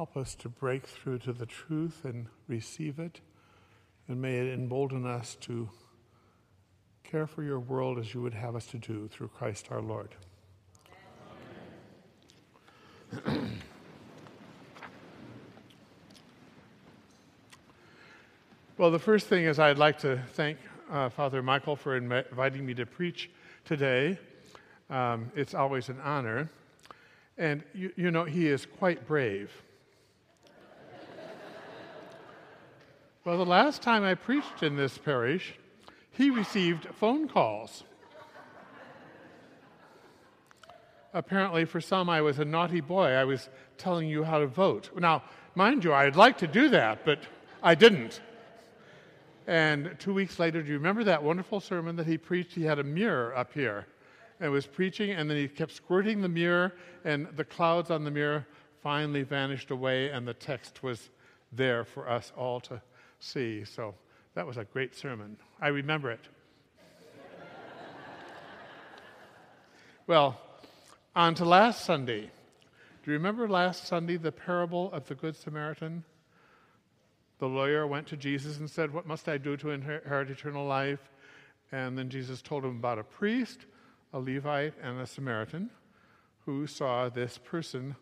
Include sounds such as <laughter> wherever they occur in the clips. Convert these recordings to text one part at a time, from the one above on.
help us to break through to the truth and receive it. And may it embolden us to care for your world as you would have us to do through Christ our Lord. <clears throat> well, the first thing is I'd like to thank uh, Father Michael for inviting me to preach today. Um, it's always an honor. And you, you know, he is quite brave. Well, the last time I preached in this parish, he received phone calls. Apparently, for some, I was a naughty boy. I was telling you how to vote. Now, mind you, I'd like to do that, but I didn't. And two weeks later, do you remember that wonderful sermon that he preached? He had a mirror up here and was preaching, and then he kept squirting the mirror, and the clouds on the mirror finally vanished away, and the text was there for us all to see. So that was a great sermon. I remember it. well, on to last Sunday. Do you remember last Sunday the parable of the Good Samaritan? The lawyer went to Jesus and said, What must I do to inherit eternal life? And then Jesus told him about a priest, a Levite, and a Samaritan who saw this person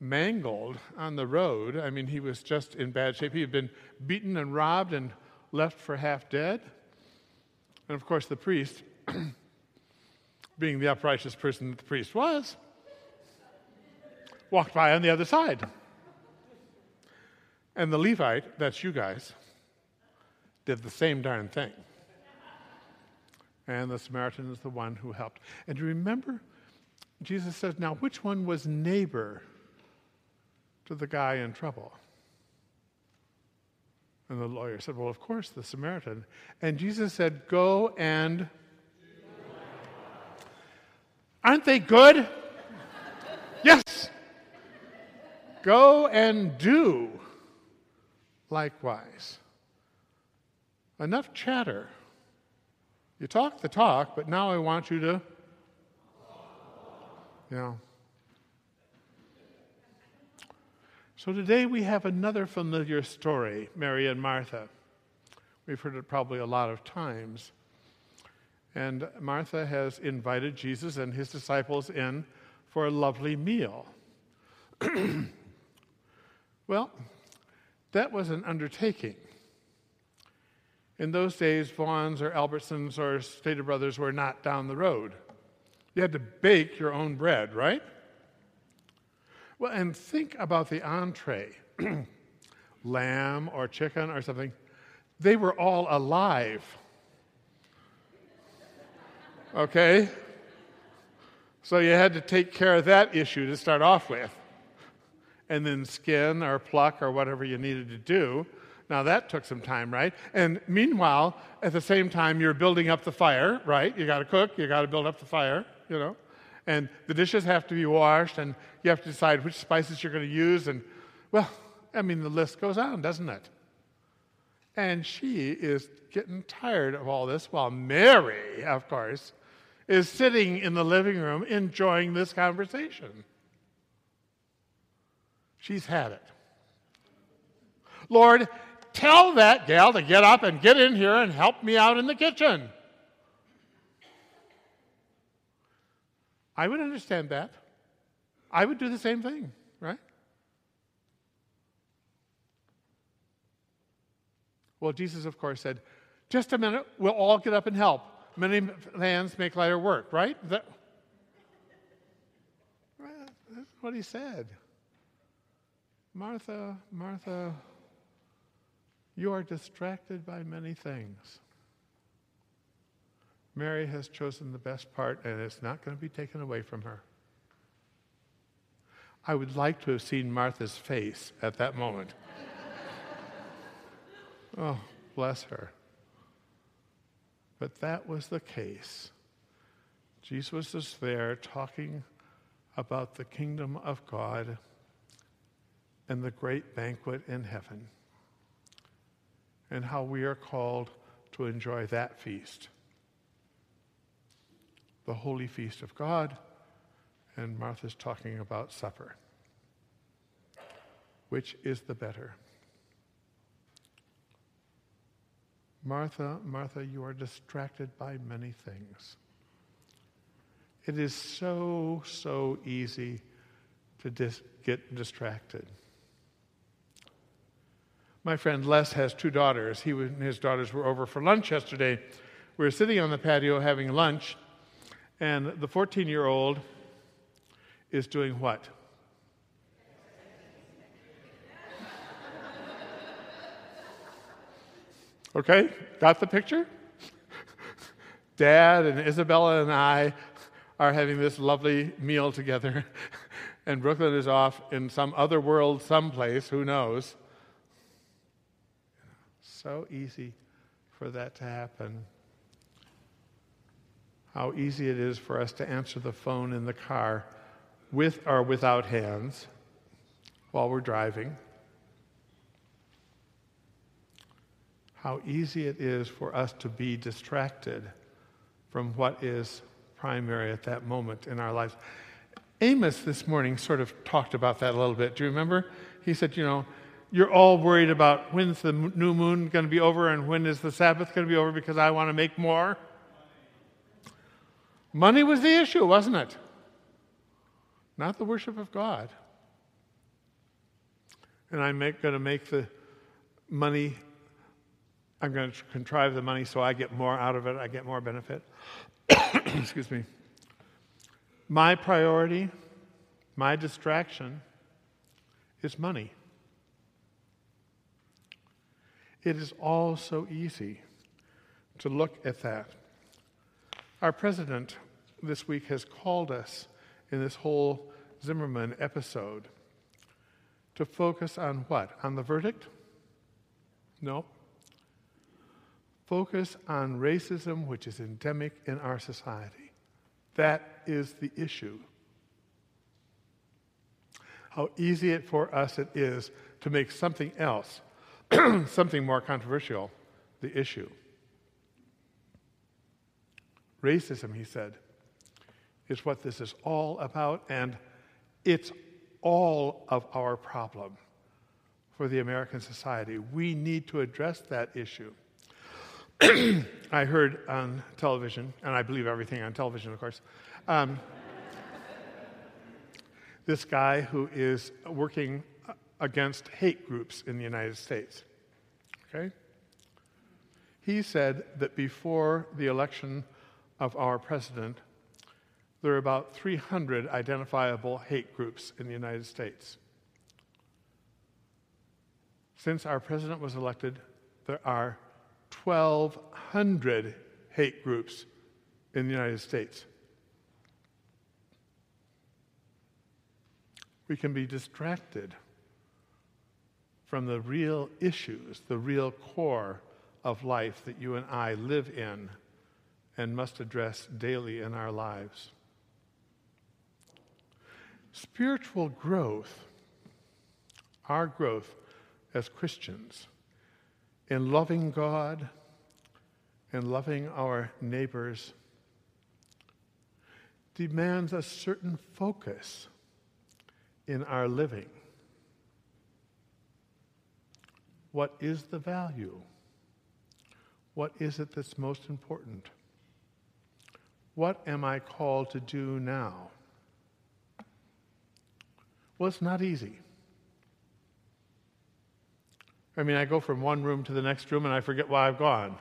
mangled on the road. I mean, he was just in bad shape. He had been beaten and robbed and left for half dead. And of course, the priest, <clears throat> being the uprighteous person that the priest was, walked by on the other side. And the Levite, that's you guys, did the same darn thing. And the Samaritan is the one who helped. And remember, Jesus says, now which one was neighbor to the guy in trouble? And the lawyer said, Well, of course, the Samaritan. And Jesus said, Go and. Aren't they good? yes. Go and do likewise. Enough chatter. You talk the talk, but now I want you to. Yeah. So today we have another familiar story Mary and Martha. We've heard it probably a lot of times. And Martha has invited Jesus and his disciples in for a lovely meal. <clears throat> well, that was an undertaking. In those days, Vons or Albertsons or Stater Brothers were not down the road. You had to bake your own bread, right? Well, and think about the entree <clears throat> lamb or chicken or something. They were all alive. Okay? So you had to take care of that issue to start off with. And then skin or pluck or whatever you needed to do. Now that took some time, right? And meanwhile, at the same time, you're building up the fire, right? You got to cook, you got to build up the fire, you know and the dishes have to be washed, and you have to decide which spices you're going to use. And, well, I mean, the list goes on, doesn't it? And she is getting tired of all this while Mary, of course, is sitting in the living room enjoying this conversation. She's had it. Lord, tell that gal to get up and get in here and help me out in the kitchen. I would understand that. I would do the same thing, right? Well, Jesus, of course, said, just a minute, we'll all get up and help. Many hands make lighter work, right? That, that's what he said. Martha, Martha, you are distracted by many things. Mary has chosen the best part, and it's not going to be taken away from her. I would like to have seen Martha's face at that moment. <laughs> oh, bless her. But that was the case. Jesus was there talking about the kingdom of God and the great banquet in heaven, and how we are called to enjoy that feast the holy feast of God, and Martha's talking about supper. Which is the better? Martha, Martha, you are distracted by many things. It is so, so easy to dis- get distracted. My friend Les has two daughters. He and his daughters were over for lunch yesterday. We were sitting on the patio having lunch, and the 14 year old is doing what? Okay, got the picture? Dad and Isabella and I are having this lovely meal together, <laughs> and Brooklyn is off in some other world, someplace, who knows. So easy for that to happen. How easy it is for us to answer the phone in the car with or without hands while we're driving. how easy it is for us to be distracted from what is primary at that moment in our lives. Amos this morning sort of talked about that a little bit. Do you remember? He said, you know, you're all worried about when's the new moon going to be over and when is the Sabbath going to be over because I want to make more. Money was the issue, wasn't it? Not the worship of God. And I'm going to make the money I'm going to contrive the money so I get more out of it, I get more benefit. <coughs> Excuse me. My priority, my distraction is money. It is all so easy to look at that. Our president this week has called us in this whole Zimmerman episode to focus on what? On the verdict? No focus on racism, which is endemic in our society. That is the issue. How easy it for us it is to make something else, <clears throat> something more controversial, the issue. Racism, he said, is what this is all about, and it's all of our problem for the American society. We need to address that issue. <clears throat> I heard on television, and I believe everything on television, of course, um, this guy who is working against hate groups in the United States. Okay? He said that before the election of our president, there are about 300 identifiable hate groups in the United States. Since our president was elected, there are 1,200 hate groups in the United States. We can be distracted from the real issues, the real core of life that you and I live in and must address daily in our lives. Spiritual growth, our growth as Christians, in loving God and loving our neighbors demands a certain focus in our living. What is the value? What is it that's most important? What am I called to do now? Well, it's not easy. I mean, I go from one room to the next room and I forget why I've gone.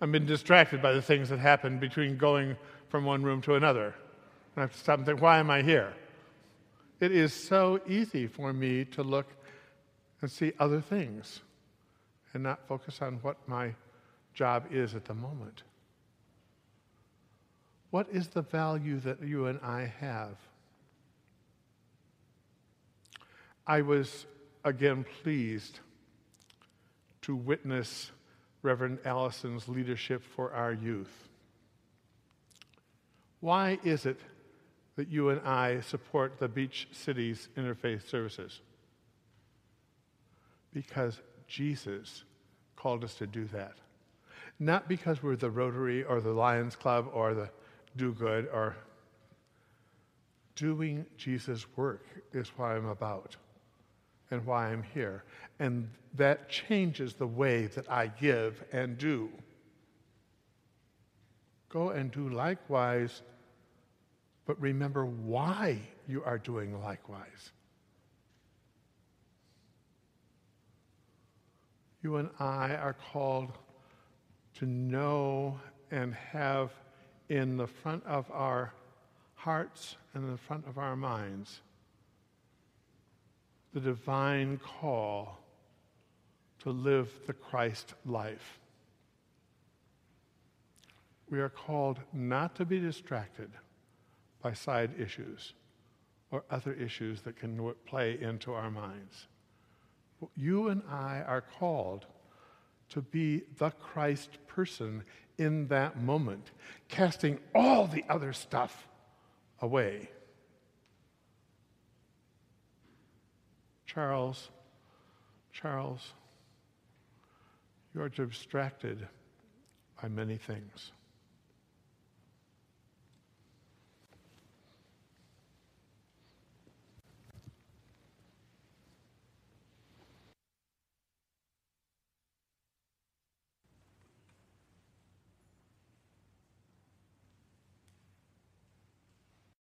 I've been distracted by the things that happen between going from one room to another. And I have to stop and think, why am I here? It is so easy for me to look and see other things and not focus on what my job is at the moment. What is the value that you and I have? I was again pleased to witness Reverend Allison's leadership for our youth. Why is it that you and I support the Beach Cities Interfaith Services? Because Jesus called us to do that. Not because we're the Rotary or the Lions Club or the Do Good or doing Jesus' work is what I'm about. And why I'm here. And that changes the way that I give and do. Go and do likewise, but remember why you are doing likewise. You and I are called to know and have in the front of our hearts and in the front of our minds the divine call to live the Christ life. We are called not to be distracted by side issues or other issues that can play into our minds. You and I are called to be the Christ person in that moment, casting all the other stuff away. Charles, Charles, you are distracted by many things.